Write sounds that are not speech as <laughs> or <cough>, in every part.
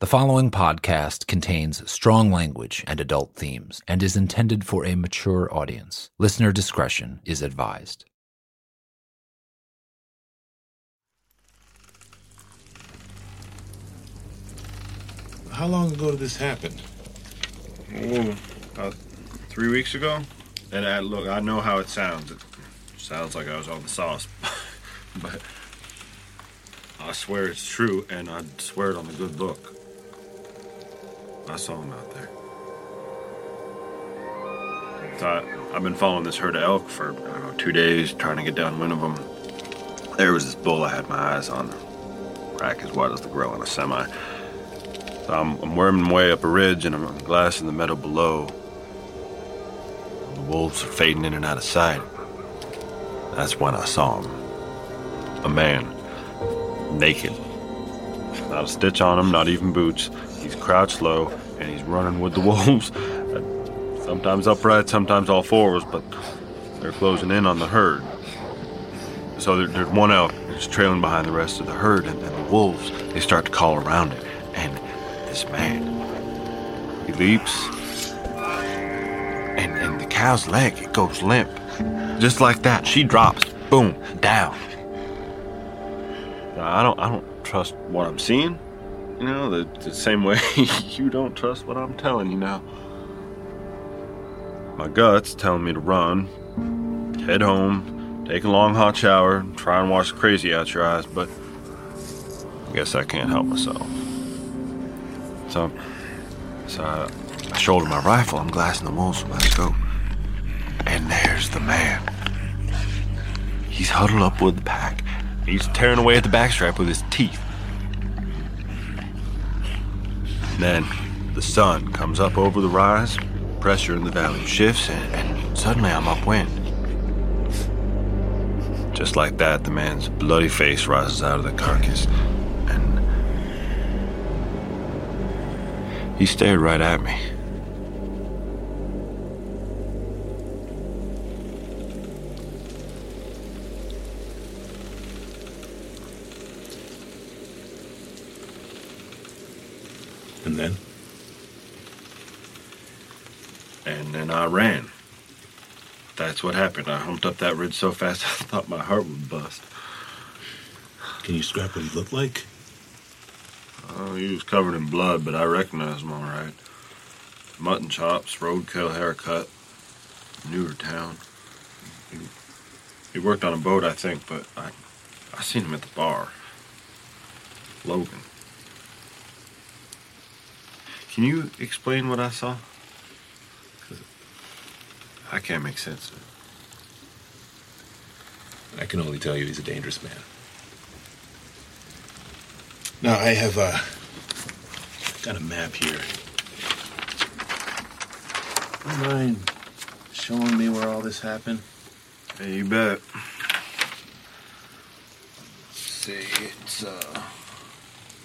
The following podcast contains strong language and adult themes and is intended for a mature audience. Listener discretion is advised. How long ago did this happen? Oh, about three weeks ago. And I, look, I know how it sounds. It sounds like I was on the sauce, <laughs> but I swear it's true, and I swear it on the good book. I saw him out there. So I, I've been following this herd of elk for I don't know, two days, trying to get down one of them. There was this bull I had my eyes on, rack as wide as the grill on a semi. So I'm, I'm worming my way up a ridge, and I'm glassing the meadow below. The wolves are fading in and out of sight. That's when I saw him. A man, naked. Not a stitch on him, not even boots. He's crouched low, and he's running with the <laughs> wolves. Sometimes upright, sometimes all fours, but they're closing in on the herd. So there, there's one elk that's trailing behind the rest of the herd, and, and the wolves, they start to call around it. And this man, he leaps, and, and the cow's leg, it goes limp. Just like that, she drops, boom, down. I don't, I don't trust what I'm seeing. You know, the, the same way <laughs> you don't trust what I'm telling you now. My gut's telling me to run, head home, take a long hot shower, try and wash the crazy out your eyes, but I guess I can't help myself. So, so I, I shoulder my rifle, I'm glassing the wolves with my scope. And there's the man. He's huddled up with the pack. He's tearing away at the backstrap with his teeth. Then the sun comes up over the rise, pressure in the valley shifts, and, and suddenly I'm upwind. Just like that, the man's bloody face rises out of the carcass, and he stared right at me. And then? And then I ran. That's what happened. I humped up that ridge so fast <laughs> I thought my heart would bust. Can you describe what he looked like? Oh, he was covered in blood, but I recognized him all right. Mutton chops, roadkill haircut, newer town. He, he worked on a boat, I think, but I, I seen him at the bar. Logan. Can you explain what I saw? 'Cause I can't make sense of it. I can only tell you he's a dangerous man. Now, I have uh, got a map here. You mind showing me where all this happened? Hey, you bet. Let's see, it's uh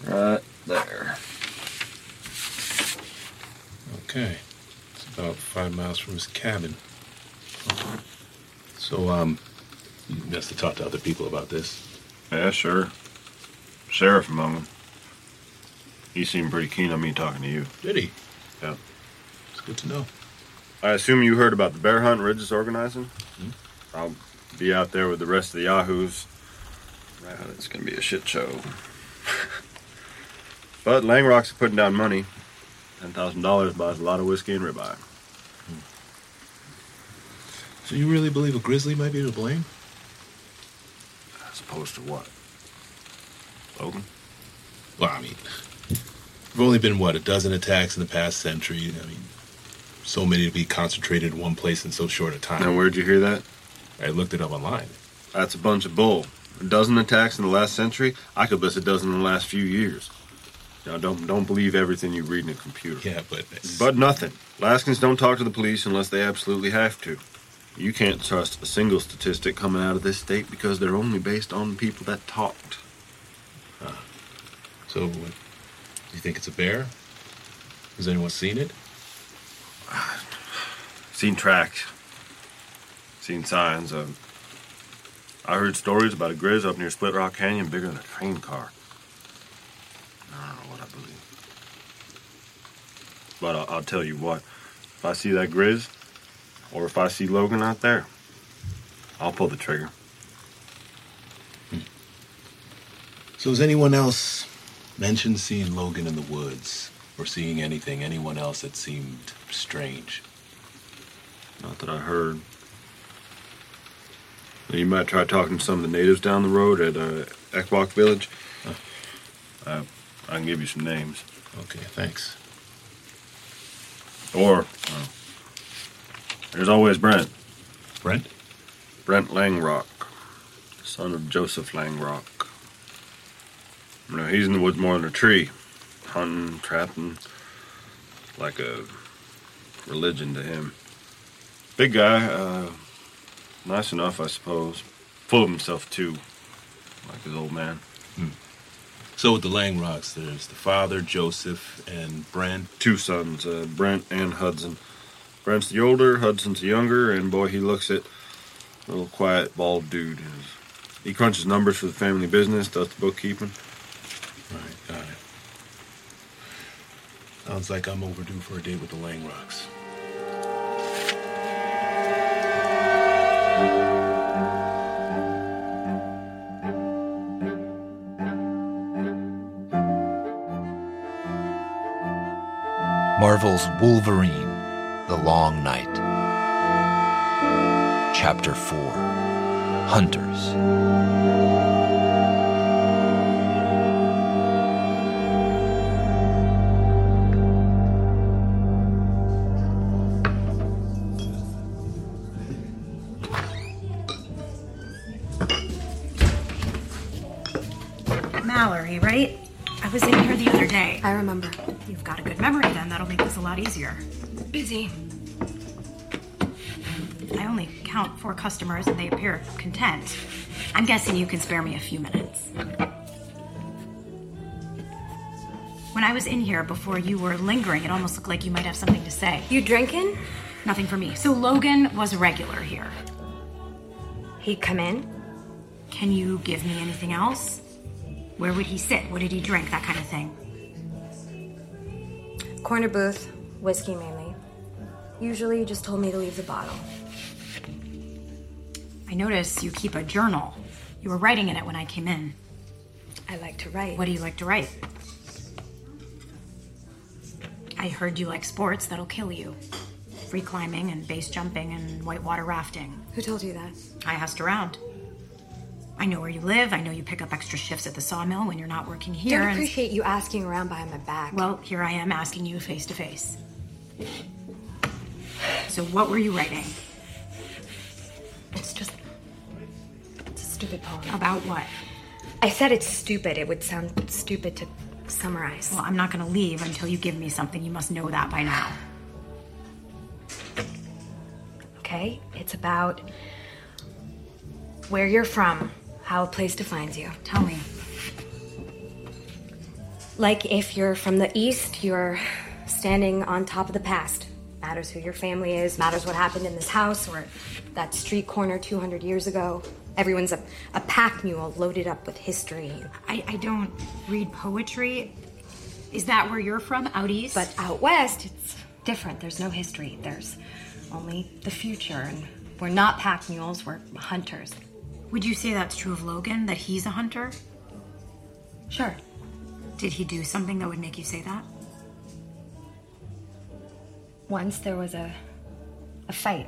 right there. Okay. It's about five miles from his cabin. So, um, you must have talked to other people about this. Yeah, sure. Sheriff among them. He seemed pretty keen on me talking to you. Did he? Yeah. It's good to know. I assume you heard about the bear hunt Ridge is organizing? I'll be out there with the rest of the Yahoos. Right, it's gonna be a shit show. <laughs> but Langrocks putting down money. Ten thousand dollars buys a lot of whiskey and ribeye. Hmm. So, you really believe a grizzly might be to blame? As opposed to what? Logan? Well, I mean, there've only been, what, a dozen attacks in the past century. I mean, so many to be concentrated in one place in so short a time. Now where'd you hear that? I looked it up online. That's a bunch of bull. A dozen attacks in the last century? I could list a dozen in the last few years. Now don't don't believe everything you read in a computer. Yeah, but it's- But nothing. Alaskans don't talk to the police unless they absolutely have to. You can't trust a single statistic coming out of this state because they're only based on people that talked. So, what, do you think it's a bear? Has anyone seen it? <sighs> Seen tracks. Seen signs of. I heard stories about a grizz up near Split Rock Canyon bigger than a train car. I don't know what I believe. But I'll, I'll tell you what, if I see that Grizz, or if I see Logan out there, I'll pull the trigger. So has anyone else mentioned seeing Logan in the woods? Or seeing anything, anyone else that seemed strange? Not that I heard. You might try talking to some of the natives down the road at uh, Ekbok Village. Uh, I can give you some names. Okay, thanks. Or, uh, there's always Brent. Brent? Brent Langrock, son of Joseph Langrock. You know, he's in the woods more than a tree, hunting, trapping, like a religion to him. Big guy, uh, nice enough, I suppose. Full of himself, too, like his old man. So with the Langrocks, there's the father, Joseph, and Brent. Two sons, uh, Brent and Hudson. Brent's the older, Hudson's the younger, and boy, he looks it. Little quiet, bald dude. He crunches numbers for the family business, does the bookkeeping. Right, got it. Sounds like I'm overdue for a date with the Langrocks. Marvel's Wolverine, The Long Night. Chapter 4 Hunters. Mallory, right? I was in here the other day. I remember. You've got a good lot easier. Busy. I only count four customers and they appear content. I'm guessing you can spare me a few minutes. When I was in here before you were lingering, it almost looked like you might have something to say. You drinking? Nothing for me. So Logan was a regular here. He'd come in. Can you give me anything else? Where would he sit? What did he drink? That kind of thing. Corner booth, whiskey mainly. Usually you just told me to leave the bottle. I notice you keep a journal. You were writing in it when I came in. I like to write. What do you like to write? I heard you like sports that'll kill you. Free climbing and base jumping and whitewater rafting. Who told you that? I asked around. I know where you live. I know you pick up extra shifts at the sawmill when you're not working here. Don't appreciate you asking around behind my back. well, here I am asking you face to face. So, what were you writing? it's just. It's a stupid poem. About what? I said it's stupid. It would sound stupid to summarize. Well, I'm not going to leave until you give me something. You must know that by now. Okay? It's about where you're from, how a place defines you. Tell me. Like if you're from the East, you're standing on top of the past. Matters who your family is, matters what happened in this house or that street corner 200 years ago. Everyone's a, a pack mule loaded up with history. I, I don't read poetry. Is that where you're from? Out east? But out west, it's different. There's no history, there's only the future. And we're not pack mules, we're hunters. Would you say that's true of Logan, that he's a hunter? Sure. Did he do something that would make you say that? Once there was a, a fight.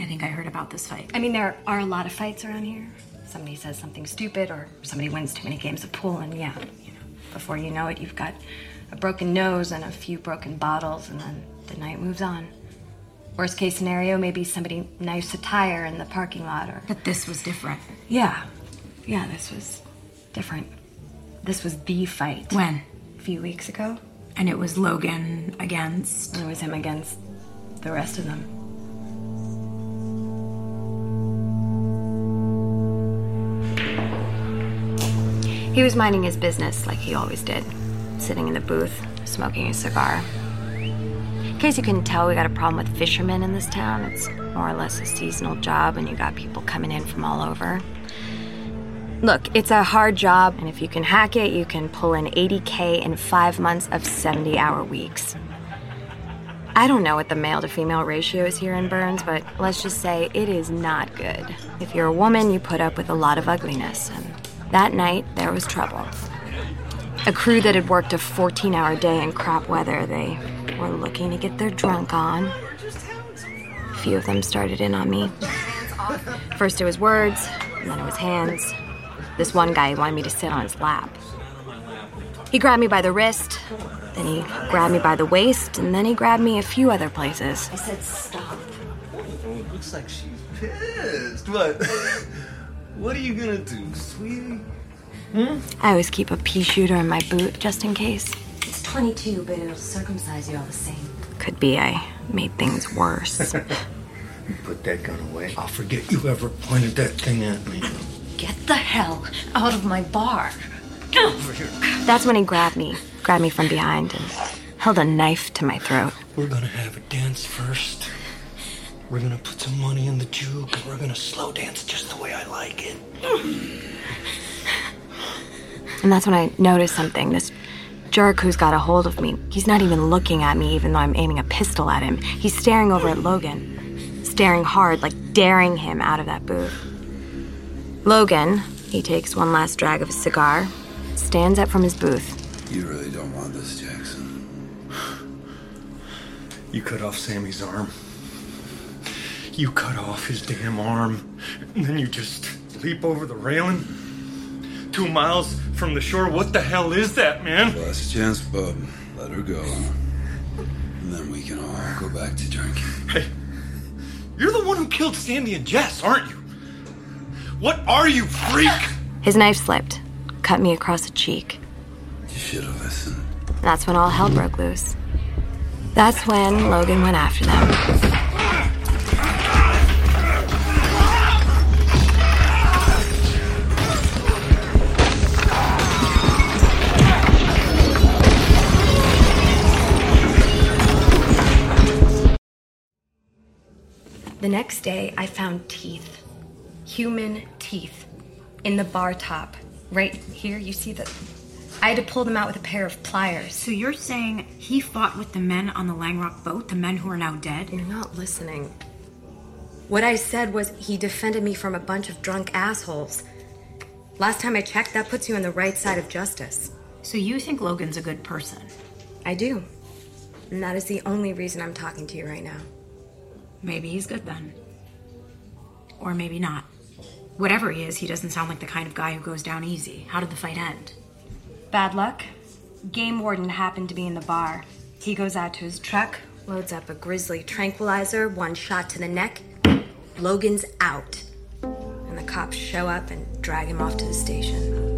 I think I heard about this fight. I mean, there are a lot of fights around here. Somebody says something stupid, or somebody wins too many games of pool, and yeah, you know, before you know it, you've got a broken nose and a few broken bottles, and then the night moves on. Worst case scenario, maybe somebody knifes a tire in the parking lot, or But this was different. yeah, yeah, this was different. This was the fight. When? A few weeks ago, And it was Logan against. and it was him against the rest of them. He was minding his business like he always did, sitting in the booth, smoking a cigar. Case you couldn't tell, we got a problem with fishermen in this town. It's more or less a seasonal job, and you got people coming in from all over. Look, it's a hard job, and if you can hack it, you can pull in 80K in five months of 70 hour weeks. I don't know what the male to female ratio is here in Burns, but let's just say it is not good. If you're a woman, you put up with a lot of ugliness, and that night there was trouble. A crew that had worked a 14 hour day in crap weather, they were looking to get their drunk on. A few of them started in on me. First it was words, and then it was hands. This one guy wanted me to sit on his lap. He grabbed me by the wrist, then he grabbed me by the waist, and then he grabbed me a few other places. I said stop. Oh, it looks like she's pissed. What? <laughs> what are you gonna do, sweetie? Hmm? I always keep a pea shooter in my boot just in case. It's 22, but it'll circumcise you all the same. Could be I made things worse. <laughs> You put that gun away. I'll forget you ever pointed that thing at me. Get the hell out of my bar. Over here. That's when he grabbed me, grabbed me from behind, and held a knife to my throat. We're gonna have a dance first. We're gonna put some money in the juke, and we're gonna slow dance just the way I like it. And that's when I noticed something. This jerk who's got a hold of me, he's not even looking at me, even though I'm aiming a pistol at him. He's staring over at Logan, staring hard, like daring him out of that booth. Logan, he takes one last drag of his cigar, stands up from his booth. You really don't want this, Jackson. You cut off Sammy's arm. You cut off his damn arm. And then you just leap over the railing. Two miles from the shore. What the hell is that, man? Last chance, bub. Let her go. And then we can all go back to drinking. Hey, you're the one who killed Sandy and Jess, aren't you? What are you, freak? His knife slipped, cut me across the cheek. You should have listened. That's when all hell broke loose. That's when Logan went after them. Next day, I found teeth. Human teeth. In the bar top. Right here, you see the. I had to pull them out with a pair of pliers. So you're saying he fought with the men on the Langrock boat, the men who are now dead? You're not listening. What I said was he defended me from a bunch of drunk assholes. Last time I checked, that puts you on the right side of justice. So you think Logan's a good person? I do. And that is the only reason I'm talking to you right now. Maybe he's good then. Or maybe not. Whatever he is, he doesn't sound like the kind of guy who goes down easy. How did the fight end? Bad luck. Game warden happened to be in the bar. He goes out to his truck, loads up a grizzly tranquilizer, one shot to the neck. Logan's out. And the cops show up and drag him off to the station.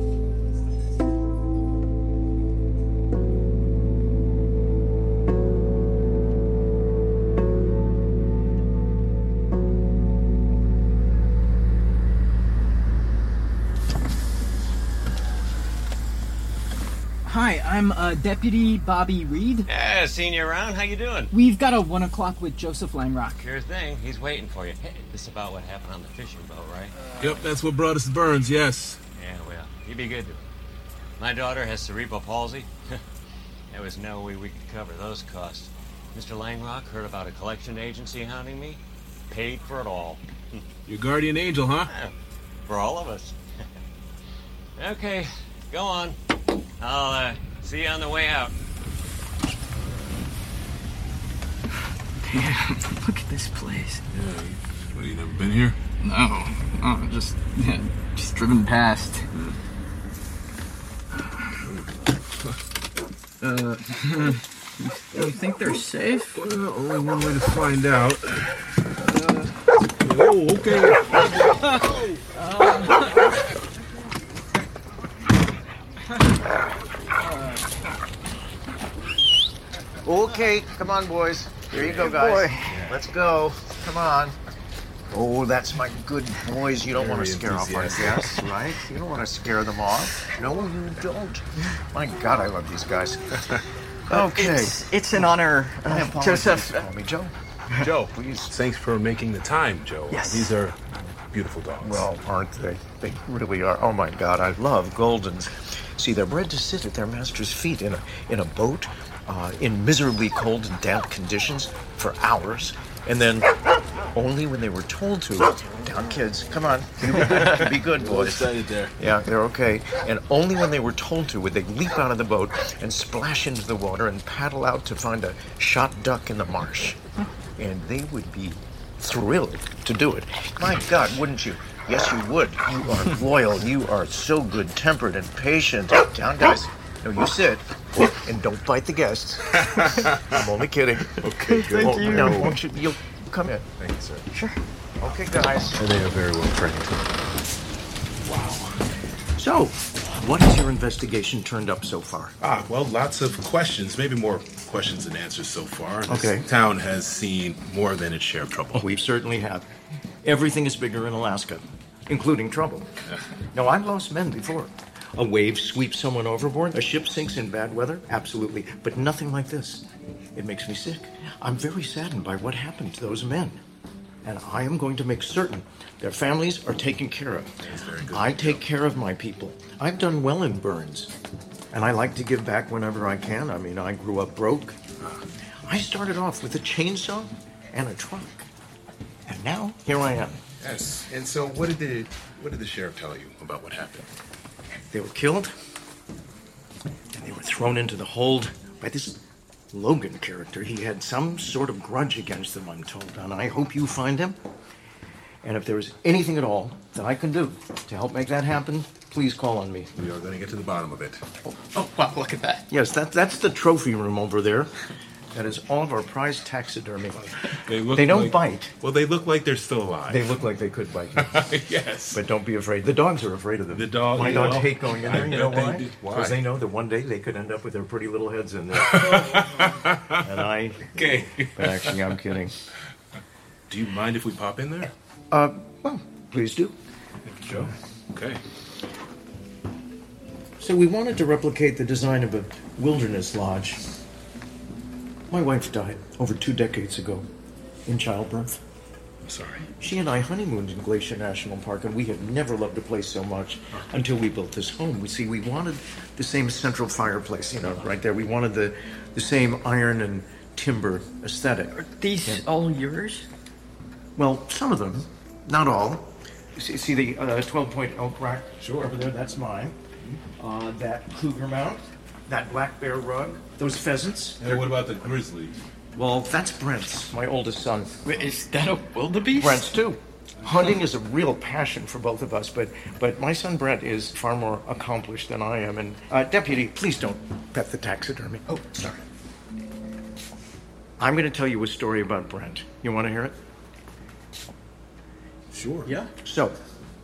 I'm uh, Deputy Bobby Reed. Yeah, seen you around. How you doing? We've got a one o'clock with Joseph Langrock. Sure thing. He's waiting for you. Hey, this is about what happened on the fishing boat, right? Yep, that's what brought us to Burns, yes. Yeah, well, you be good to her. My daughter has cerebral palsy. <laughs> there was no way we could cover those costs. Mr. Langrock heard about a collection agency hounding me. Paid for it all. <laughs> Your guardian angel, huh? For all of us. <laughs> okay, go on. I'll uh, see you on the way out. Damn, <laughs> look at this place. What, you never been here? No, oh, just yeah, just driven past. Hmm. Uh, <laughs> you think they're safe? Well, only one way to find out. Uh, oh, okay. <laughs> Um, Okay, come on, boys. Here you go, guys. Let's go. Come on. Oh, that's my good boys. You don't want to scare off our guests, right? You don't want to scare them off. No, you don't. My God, I love these guys. <laughs> Okay. It's, it's an honor, My uh, apologies. Joseph. Call me Joe. Joe, <laughs> Please. thanks for making the time, Joe. Yes. These are beautiful dogs. Well, aren't they? They really are. Oh my God, I love Goldens. See, they're bred to sit at their master's feet in a in a boat uh, in miserably cold and damp conditions for hours, and then only when they were told to. Down, kids. Come on. You <laughs> be good, you be good boys. Yeah, they're okay. And only when they were told to would they leap out of the boat and splash into the water and paddle out to find a shot duck in the marsh. And they would be thrilled to do it. My God, wouldn't you? Yes, you would. You are loyal. You are so good tempered and patient. Down, guys. No, you sit. <laughs> And don't bite the guests. <laughs> I'm only kidding. Okay, good. Well, Now, won't you, you'll come in. Thank you, sir. Sure. Okay, guys. And they are very well trained. Wow. So, what has your investigation turned up so far? Ah, well, lots of questions, maybe more questions than answers so far. This Okay. town has seen more than its share of trouble. We certainly have. Everything is bigger in Alaska, including trouble. <laughs> Now, I've lost men before. A wave sweeps someone overboard, a ship sinks in bad weather, absolutely, but nothing like this. It makes me sick. I'm very saddened by what happened to those men. And I am going to make certain their families are taken care of. I take care of my people. I've done well in Burns. And I like to give back whenever I can. I mean, I grew up broke. I started off with a chainsaw and a truck. And now, here I am. Yes. And so, what did the what did the sheriff tell you about what happened? They were killed, and they were thrown into the hold by this Logan character. He had some sort of grudge against them, I'm told, and I hope you find him. And if there is anything at all that I can do to help make that happen, please call on me. We are going to get to the bottom of it. Oh, wow, look at that. Yes, that, that's the trophy room over there. That is all of our prized taxidermy. They look. They don't like- bite. Well, they look like they're still alive. They look like they could bite you. <laughs> yes. But don't be afraid. The dogs are afraid of them. The dog- My dogs know, hate going in there. You know why? Why? Because they know that one day they could end up with their pretty little heads in there. <laughs> and I. Okay. But actually, I'm kidding. Do you mind if we pop in there? Uh, well, please do. Joe. Okay. So we wanted to replicate the design of a wilderness lodge. My wife died over two decades ago in childbirth. I'm sorry. She and I honeymooned in Glacier National Park, and we had never loved a place so much until we built this home. We see, we wanted the same central fireplace, you know, right there. We wanted the, the same iron and timber aesthetic. Are these all yours? Well, some of them, not all. See, see the uh, 12 point oak rack sure. over there? That's mine. Uh, that cougar mount, that black bear rug, those pheasants. And what about the grizzly? Well, that's Brent's, my oldest son. Wait, Is that a wildebeest? Brent's too. Hunting is a real passion for both of us, but but my son Brent is far more accomplished than I am. And uh, deputy, please don't pet the taxidermy. Oh, sorry. I'm going to tell you a story about Brent. You want to hear it? Sure. Yeah. So,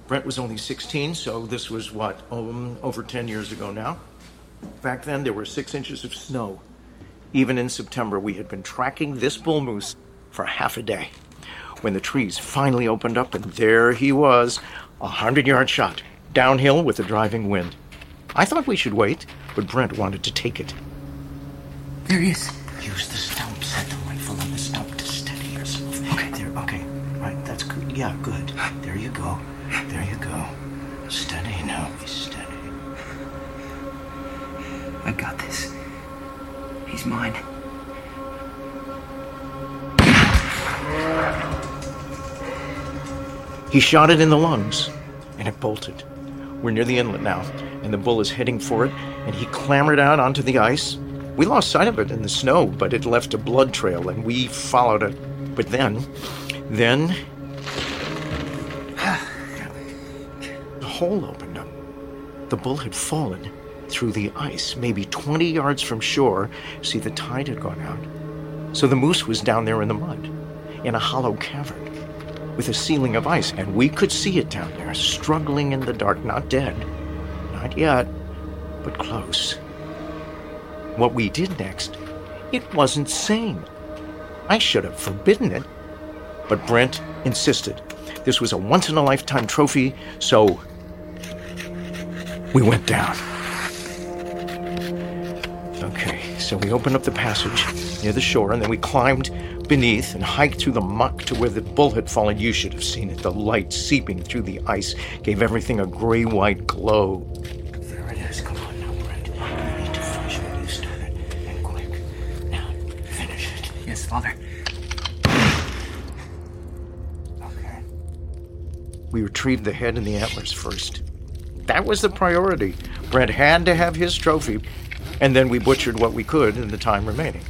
Brent was only 16, so this was what, um, over 10 years ago now? Back then, there were six inches of snow. Even in September, we had been tracking this bull moose for half a day. When the trees finally opened up, and there he was, a hundred yard shot, downhill with a driving wind. I thought we should wait, but Brent wanted to take it. There he is. Use the stump, set the rifle on the stump to steady yourself. Okay, there, okay. Right, that's good. Yeah, good. There you go. There you go. Steady now, be He's mine. He shot it in the lungs, and it bolted. We're near the inlet now, and the bull is heading for it, and he clambered out onto the ice. We lost sight of it in the snow, but it left a blood trail, and we followed it. But then, then. The hole opened up. The bull had fallen through the ice, maybe 20 yards from shore. See, the tide had gone out. So the moose was down there in the mud, in a hollow cavern with a ceiling of ice, and we could see it down there, struggling in the dark, not dead. Not yet, but close. What we did next, it wasn't sane. I should have forbidden it, but Brent insisted. This was a once in a lifetime trophy, so we went down. Okay, so we opened up the passage near the shore, and then we climbed beneath and hiked through the muck to where the bull had fallen. You should have seen it. The light seeping through the ice gave everything a gray white glow. There it is. Come on now, Brent. You need to finish what you started, and quick. Now, finish it. Yes, Father. Okay. We retrieved the head and the antlers first. That was the priority. Brent had to have his trophy, and then we butchered what we could in the time remaining.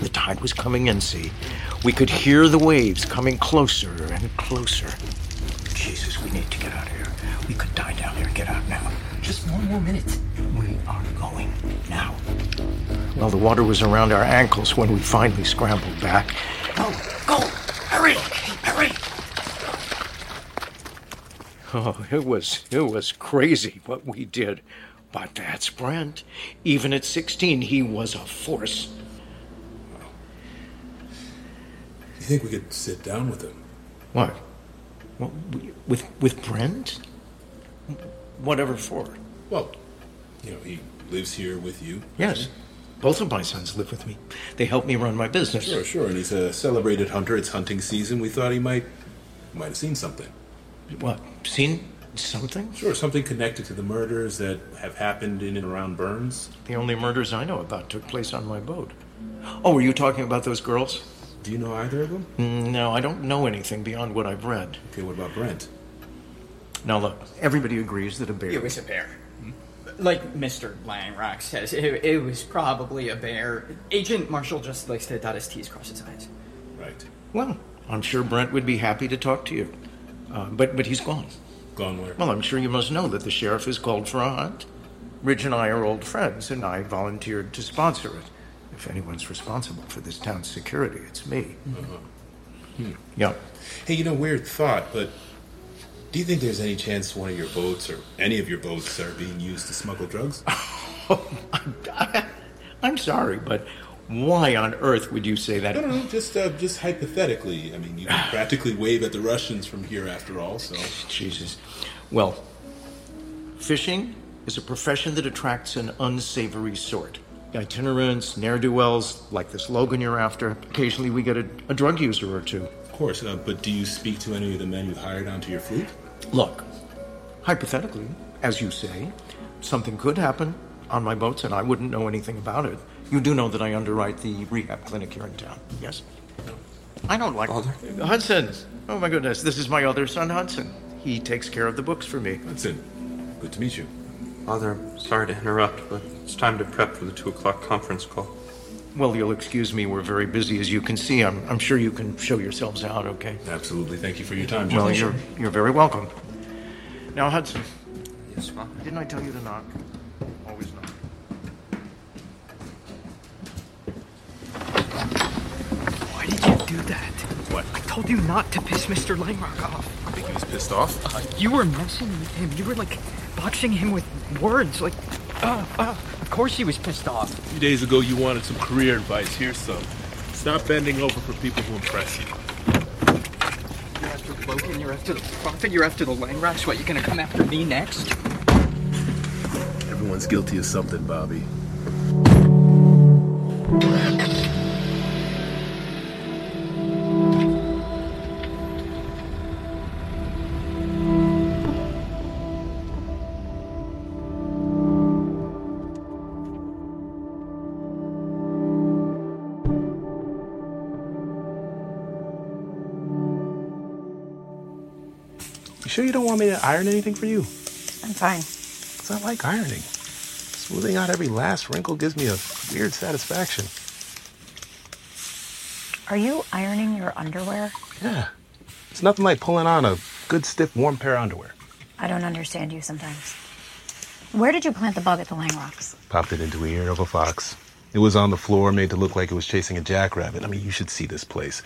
The tide was coming in, see? We could hear the waves coming closer and closer. Jesus, we need to get out of here. We could die down here. Get out now. Just one more minute. We are going now. Well, the water was around our ankles when we finally scrambled back. Go, go, hurry, hurry. Oh, it was it was crazy what we did. But that's Brent. Even at 16, he was a force. You think we could sit down with him? What? Well, with with Brent? Whatever for? Well, you know, he lives here with you. Yes. Both of my sons live with me. They help me run my business. Sure, sure. And he's a celebrated hunter. It's hunting season. We thought he might might have seen something. What? Seen something? Sure, something connected to the murders that have happened in and around Burns. The only murders I know about took place on my boat. Oh, were you talking about those girls? Do you know either of them? Mm, No, I don't know anything beyond what I've read. Okay, what about Brent? Now look, everybody agrees that a bear. It was a bear. Like Mr. Langrock says, it, it was probably a bear. Agent Marshall just likes to dot his T's, cross his I's. Right. Well, I'm sure Brent would be happy to talk to you. Uh, but but he's gone. Well, I'm sure you must know that the sheriff has called for a hunt. Ridge and I are old friends, and I volunteered to sponsor it. If anyone's responsible for this town's security, it's me. Uh-huh. Hmm. Yeah. Hey, you know, weird thought, but do you think there's any chance one of your boats or any of your boats are being used to smuggle drugs? <laughs> I'm sorry, but why on earth would you say that? No, no, no. Just, uh, just hypothetically. I mean, you can practically wave at the Russians from here, after all. So, <sighs> Jesus. Well, fishing is a profession that attracts an unsavory sort. Itinerants, ne'er do wells, like this Logan you're after. Occasionally we get a, a drug user or two. of course. Uh, but do you speak to any of the men you've hired onto your fleet? Look, hypothetically, as you say, something could happen on my boats and I wouldn't know anything about it. You do know that I underwrite the rehab clinic here in town, yes? I don't like Father? Hudson. Oh my goodness, this is my other son, Hudson. He takes care of the books for me. Hudson, good to meet you. Father, I'm sorry to interrupt, but it's time to prep for the 2 o'clock conference call. Well, you'll excuse me. We're very busy, as you can see. I'm, I'm sure you can show yourselves out, okay? Absolutely. Thank you for your time, Well, you're, you're very welcome. Now, Hudson, Yes, Father. didn't I tell you to knock? Always knock. Why did you do that? What? I told you not to piss Mr. Langrock off. I think he was pissed off. You were messing with him. You were like boxing him with words. Like, uh, uh, of course he was pissed off. A few days ago, you wanted some career advice. Here's some. Stop bending over for people who impress you. You're after Logan. You're after the prophet. You're after the Langrocks. What? You're gonna come after me next? Everyone's guilty of something, Bobby. To iron anything for you? I'm fine. 'Cause I like ironing. Smoothing out every last wrinkle gives me a weird satisfaction. Are you ironing your underwear? Yeah. It's nothing like pulling on a good, stiff, warm pair of underwear. I don't understand you sometimes. Where did you plant the bug at the Langrocks? Popped it into the ear of a fox. It was on the floor, made to look like it was chasing a jackrabbit. I mean, you should see this place.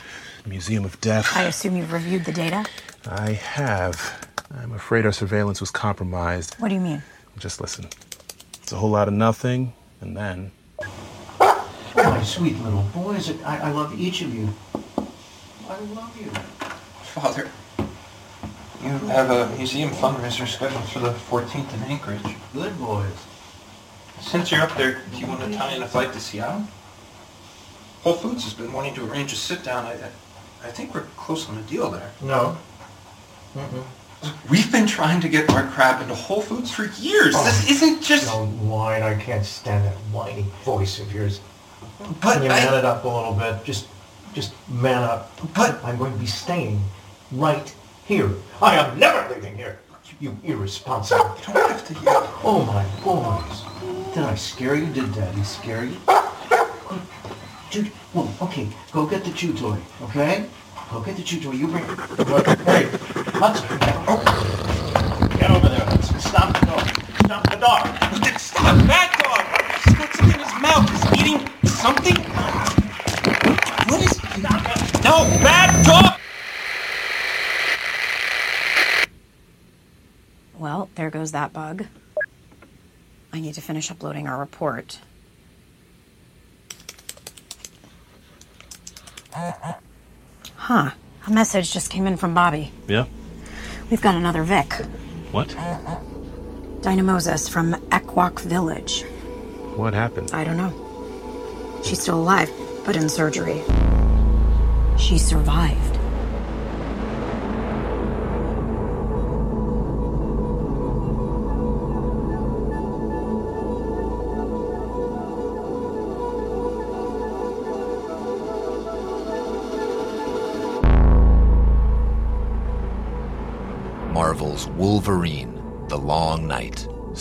Museum of Death. I assume you've reviewed the data. I have. I'm afraid our surveillance was compromised. What do you mean? Just listen. It's a whole lot of nothing, and then. Oh, my sweet little boys. I, I love each of you. I love you. Father, you have a museum fundraiser scheduled for the 14th in Anchorage. Good boys. Since you're up there, do you want to tie in a flight to Seattle? Whole Foods has been wanting to arrange a sit-down. I, I think we're close on a deal there. No. We've been trying to get our crab into Whole Foods for years. This oh, isn't just... Don't whine. I can't stand that whiny voice of yours. Can you man it up a little bit? Just, just man up. But I'm going to be staying right here. I am never leaving here. You irresponsible. You don't have to yell. Oh my boys. Did I scare you? Did Daddy scare you? <laughs> Dude, well, okay, go get the chew toy, okay? Go get the chew toy. You bring. Hey, Hudson. Get over there, Hudson. Stop the dog. Stop the dog. Stop! Bad dog! He's got something in his mouth. He's eating something? What is... No! Bad dog! Well, there goes that bug. I need to finish uploading our report. Uh, uh, Huh. A message just came in from Bobby. Yeah? We've got another Vic. What? Dinah Moses from Equok Village. What happened? I don't know. She's still alive, but in surgery. She survived.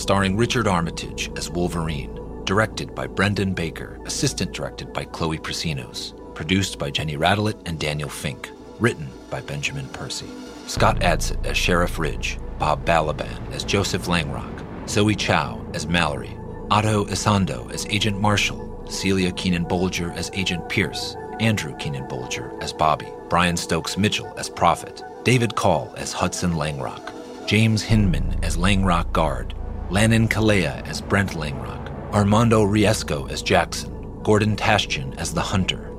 Starring Richard Armitage as Wolverine, directed by Brendan Baker, assistant directed by Chloe Prasinos, produced by Jenny Radelet and Daniel Fink, written by Benjamin Percy. Scott Adsit as Sheriff Ridge, Bob Balaban as Joseph Langrock, Zoe Chao as Mallory, Ato Essandoh as Agent Marshall, Celia Keenan Bolger as Agent Pierce, Andrew Keenan Bolger as Bobby, Brian Stokes Mitchell as Prophet, David Call as Hudson Langrock, James Hinman as Langrock Guard, Lannon Killea as Brent Langrock, Armando Riesco as Jackson, Gordon Tashjian as the Hunter.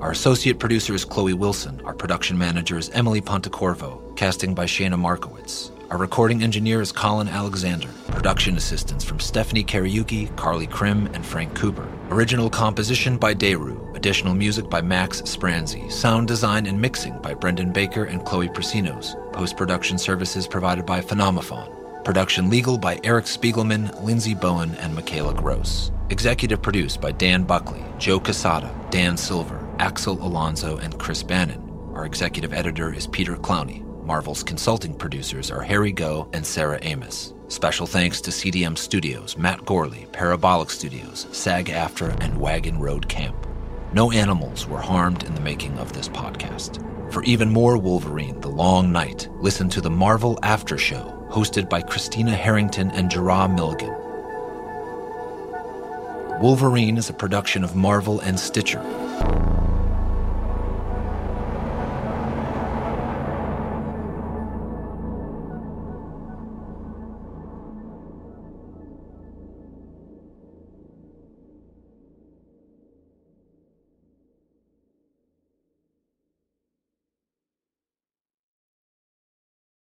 Our associate producer is Chloe Wilson. Our production manager is Emily Pontecorvo. Casting by Shana Markowitz. Our recording engineer is Colin Alexander. Production assistants from Stephanie Kariuki, Carly Krim, and Frank Cooper. Original composition by Deru. Additional music by Max Spranzi. Sound design and mixing by Brendan Baker and Chloe Prasinos. Post production services provided by Phenomophone. Production legal by Eric Spiegelman, Lindsay Bowen, and Michaela Gross. Executive produced by Dan Buckley, Joe Quesada, Dan Silver, Axel Alonso, and Chris Bannon. Our executive editor is Peter Clowney. Marvel's consulting producers are Harry Go and Sarah Amos. Special thanks to CDM Studios, Matt Gourley, Parabolic Studios, SAG AFTRA, and Wagon Road Camp. No animals were harmed in the making of this podcast. For even more Wolverine The Long Night, listen to the Marvel After Show, hosted by Christina Harrington and Gerard Milligan. Wolverine is a production of Marvel and Stitcher.